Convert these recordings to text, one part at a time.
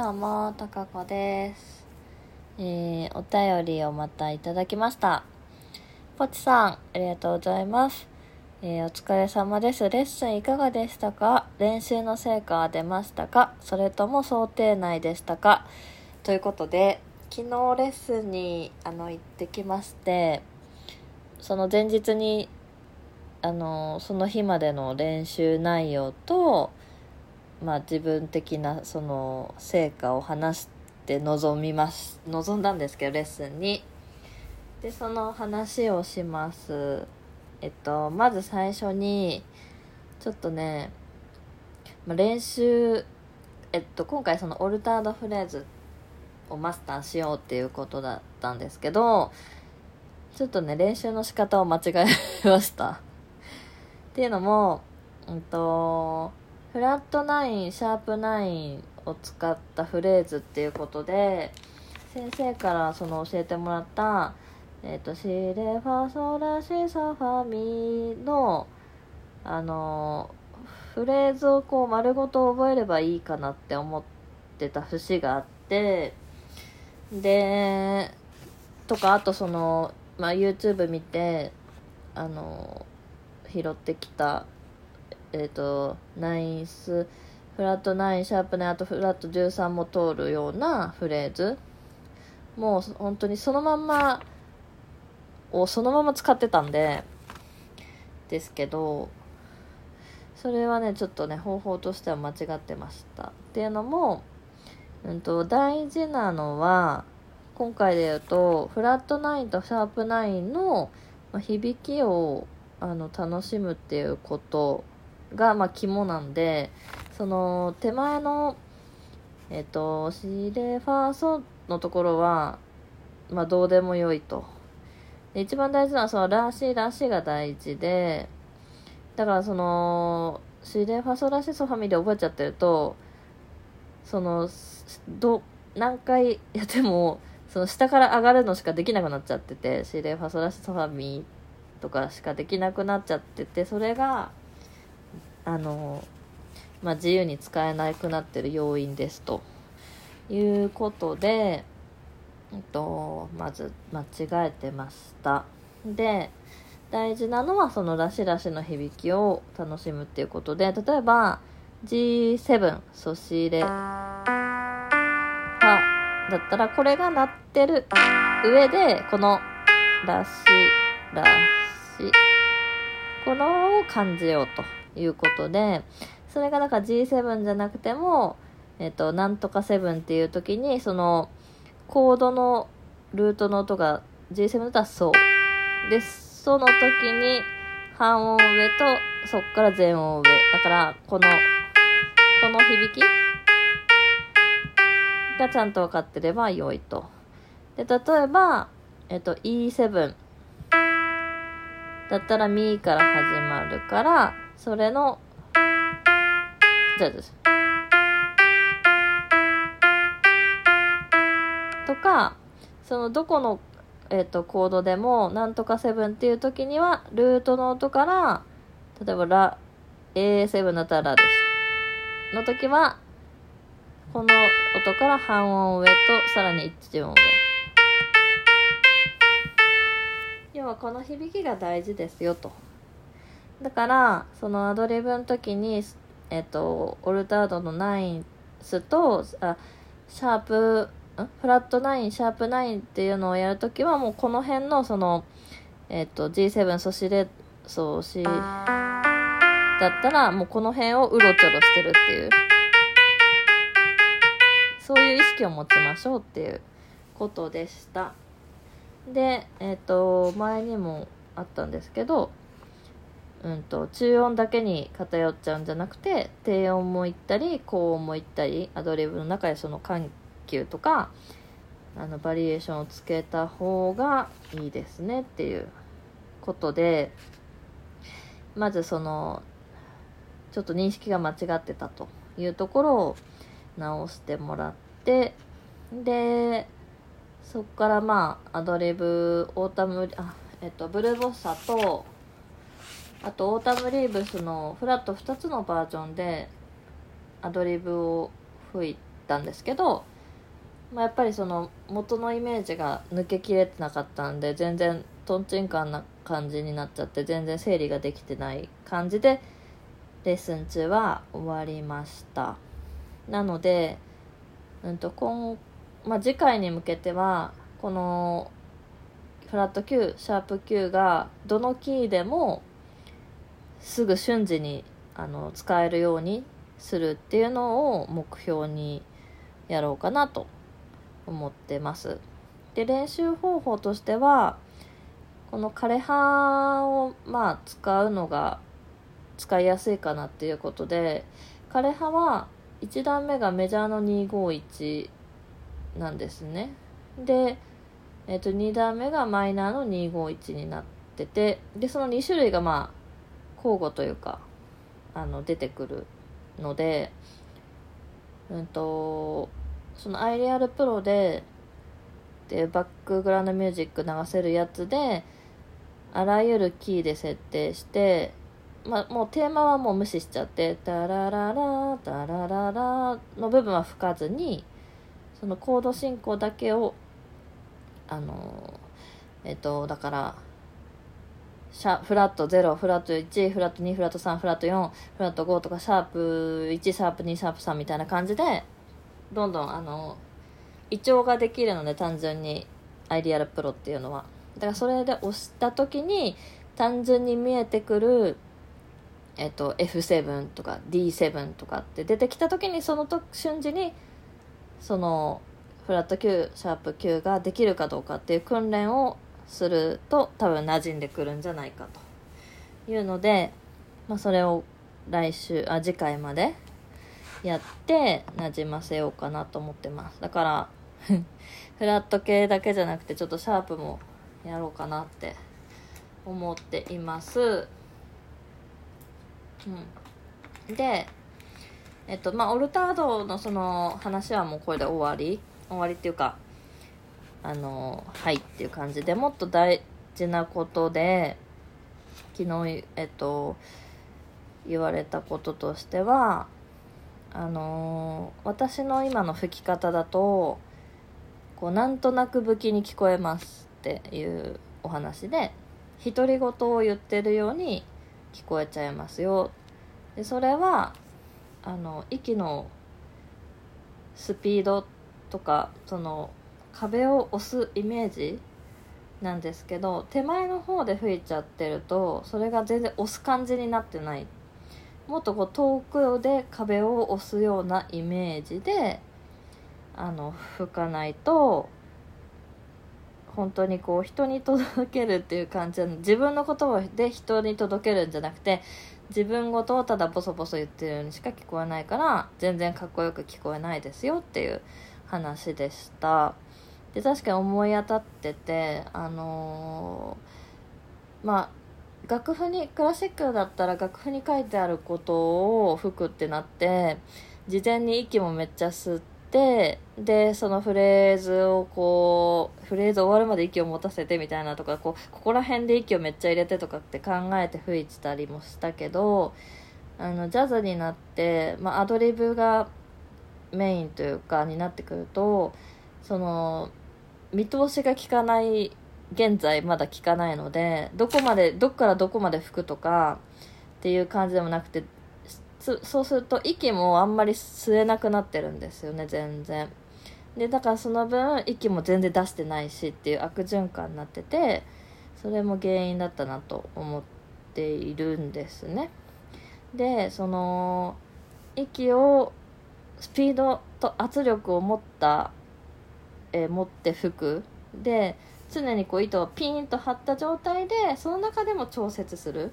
どうも、たかこです。えー、お便りをまたいただきました。ポチさん、ありがとうございます。えー、お疲れ様です。レッスンいかがでしたか？練習の成果は出ましたか？それとも想定内でしたか？ということで、昨日レッスンに、あの、行ってきまして、その前日に、あの、その日までの練習内容と、まあ、自分的なその成果を話して臨みます。臨んだんですけどレッスンに。でその話をします。えっとまず最初にちょっとね、まあ、練習えっと今回そのオルタードフレーズをマスターしようっていうことだったんですけどちょっとね練習の仕方を間違えました。っていうのもうんとフラット9シャープ9を使ったフレーズっていうことで先生からその教えてもらったえっ、とシレファソラシソファミのあのフレーズをこう丸ごと覚えればいいかなって思ってた節があってでとかあとその、まあ、YouTube 見てあの拾ってきたえっ、と、ナインス、フラット9、シャープ9、あとフラット13も通るようなフレーズ。もう本当にそのまんまをそのまま使ってたんで、ですけど、それはね、ちょっとね、方法としては間違ってました。っていうのも、うんと、大事なのは、今回で言うと、フラット9とシャープ9の響きをあの楽しむっていうことが、まあ、肝なんで、その、手前の、えっ、と、シレファーソのところは、まあ、どうでもよいと。で一番大事なのは、その、ラーシー、ラーシが大事で、だからその、シレファソラシソファミで覚えちゃってると、その、ど、何回やっても、その下から上がるのしかできなくなっちゃってて、シレファソラシソファミとかしかできなくなっちゃってて、それが、あの、まあ、自由に使えなくなってる要因ですということで、えっと、まず間違えてました。で、大事なのはそのラシラシの響きを楽しむっていうことで、例えば G7、ソシレ、ファだったらこれが鳴ってる上で、このラシ、ラシ、このを感じようということで、それがだから G7 じゃなくても、えっ、と、なんとか7っていう時に、その、コードのルートの音が G7 だったらそう。で、その時に半音上と、そっから全音上。だから、この、この響きがちゃんと分かってれば良いと。で、例えば、えっと、E7 だったらミから始まるから、それの、じゃあです。とか、そのどこの、えっ、と、コードでも、なんとか7っていう時には、ルートの音から、例えばラ、A7 だったらラです。の時は、この音から半音上と、さらに1音上。要はこの響きが大事ですよと。だから、そのアドリブの時に、えっと、オルタードのナインスと、あ、シャープ、フラット9、シャープ9っていうのをやるときは、もうこの辺のその、えっと、G7、ソシレ、ソシ、だったら、もうこの辺をうろちょろしてるっていう。そういう意識を持ちましょうっていうことでした。で、えっ、と、前にもあったんですけど、うんと、中音だけに偏っちゃうんじゃなくて、低音も行ったり、高音も行ったり、アドリブの中でその緩急とか、あの、バリエーションをつけた方がいいですねっていうことで、まずその、ちょっと認識が間違ってたというところを直してもらって、で、そっからまあ、アドリブ、 Autumn、あ、えっと、 Blue Bossa と、あと、 Autumn Leaves のフラット2つのバージョンで、アドリブを吹いたんですけど、まあ、やっぱりその元のイメージが抜けきれてなかったんで全然とんちんかんな感じになっちゃって全然整理ができてない感じでレッスン中は終わりました。なので、うんと今まあ、次回に向けてはこのフラット9シャープ9がどのキーでもすぐ瞬時にあの使えるようにするっていうのを目標にやろうかなと思ってます。で練習方法としてはこの枯葉をまあ使うのが使いやすいかなっていうことで枯葉は1段目がメジャーの251なんですね。で、えー、と2段目がマイナーの251になっててでその2種類がまあ交互というかあの出てくるので、うんと、そのアイリアルプロででバックグラウンドミュージック流せるやつであらゆるキーで設定してまあ、もうテーマはもう無視しちゃって「タラララタラララ」の部分は吹かずにそのコード進行だけをあのえっとだからシャフラット0フラット1フラット2フラット3フラット4フラット5とかシャープ1シャープ2シャープ3みたいな感じでどんどんあの胃腸ができるので単純にアイディアルプロっていうのは。だからそれで押した時に単純に見えてくるえっと F7 とか D7 とかって出てきた時にその時瞬時にそのフラット9シャープ9ができるかどうかっていう訓練をすると多分馴染んでくるんじゃないかというので、まあ、それを来週あ次回までやって馴染ませようかなと思ってます。だから フラット系だけじゃなくてちょっとシャープもやろうかなって思っています。うん。でえっとまあオルタードのその話はもうこれで終わり。終わりっていうかあのはいっていう感じでもっと大事なことで昨日えっと言われたこととしてはあの私の今の吹き方だとこうなんとなく武器に聞こえますっていうお話で独り言を言ってるように聞こえちゃいますよ。でそれはあの息のスピードとかその壁を押すイメージなんですけど手前の方で吹いちゃってるとそれが全然押す感じになってない。もっとこう遠くで壁を押すようなイメージであの吹かないと本当にこう人に届けるっていう感じ自分の言葉で人に届けるんじゃなくて自分ごとをただボソボソ言ってるようにしか聞こえないから全然かっこよく聞こえないですよっていう話でした。で確かに思い当たっててあのー、まあ楽譜にクラシックだったら楽譜に書いてあることを吹くってなって事前に息もめっちゃ吸ってでそのフレーズをこうフレーズ終わるまで息を持たせてみたいなとかこうここら辺で息をめっちゃ入れてとかって考えて吹いてたりもしたけどあのジャズになって、まあ、アドリブがメインというかになってくるとその見通しが効かない現在まだ効かないのでどこまでどっからどこまで吹くとかっていう感じでもなくてそうすると息もあんまり吸えなくなってるんですよね全然。でだからその分息も全然出してないしっていう悪循環になっててそれも原因だったなと思っているんですね。でその息をスピードと圧力を持った、えー、持って吹く。で常にこう糸をピーンと張った状態でその中でも調節する。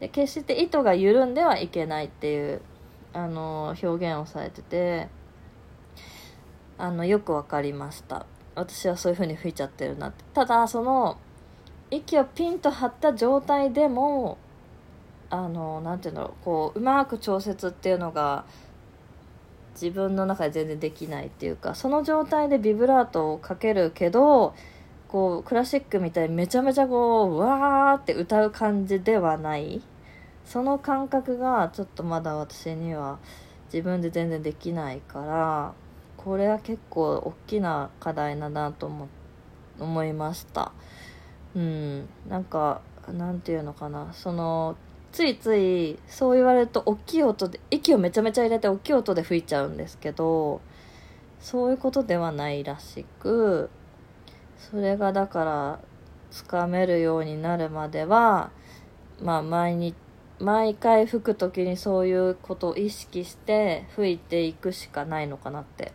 で決して糸が緩んではいけないっていうあの表現をされててあのよく分かりました。私はそういう風に吹いちゃってるなって。ただその息をピンと張った状態でもあの何て言うんだろうこううまく調節っていうのが自分の中で全然できないっていうかその状態でビブラートをかけるけどこうクラシックみたいにめちゃめちゃこうわーって歌う感じではない。その感覚がちょっとまだ私には自分で全然できないからこれは結構大きな課題だなと思思いました。うん。なんかなんていうのかな。そのついついそう言われると大きい音で息をめちゃめちゃ入れて大きい音で吹いちゃうんですけどそういうことではないらしくそれがだからつかめるようになるまではまあ毎日毎回吹く時にそういうことを意識して吹いていくしかないのかなって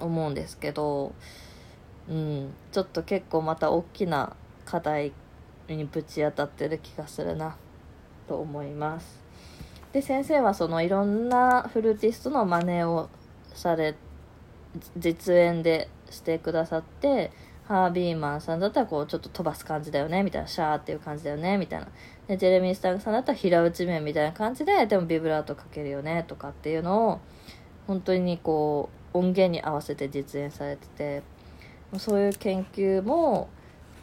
思うんですけどうんちょっと結構また大きな課題にぶち当たってる気がするな。と思います。で先生はそのいろんなフルーティストの真似をされ実演でしてくださってハービーマンさんだったらこうちょっと飛ばす感じだよねみたいなシャーっていう感じだよねみたいな。でジェレミー・スタークさんだったら平打ち面みたいな感じででもビブラートかけるよねとかっていうのを本当にこう音源に合わせて実演されててそういう研究も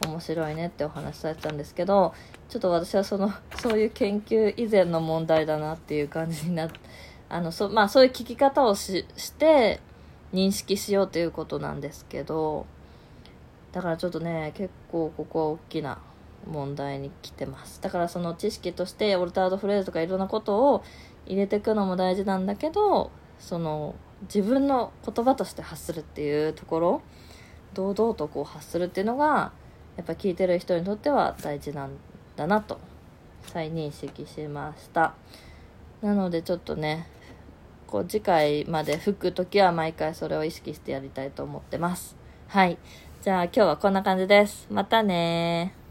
面白いねってお話しされてたんですけどちょっと私はその そういう研究以前の問題だなっていう感じになって あのそ,、まあ、そういう聞き方をしして認識しようということなんですけどだからちょっとね結構ここは大きな問題に来てます。だからその知識としてオルタードフレーズとかいろんなことを入れていくのも大事なんだけどその自分の言葉として発するっていうところ堂々とこう発するっていうのがやっぱ聞いてる人にとっては大事なんだなと再認識しました。なのでちょっとねこう次回まで吹く時は毎回それを意識してやりたいと思ってます。はい。じゃあ今日はこんな感じです。またね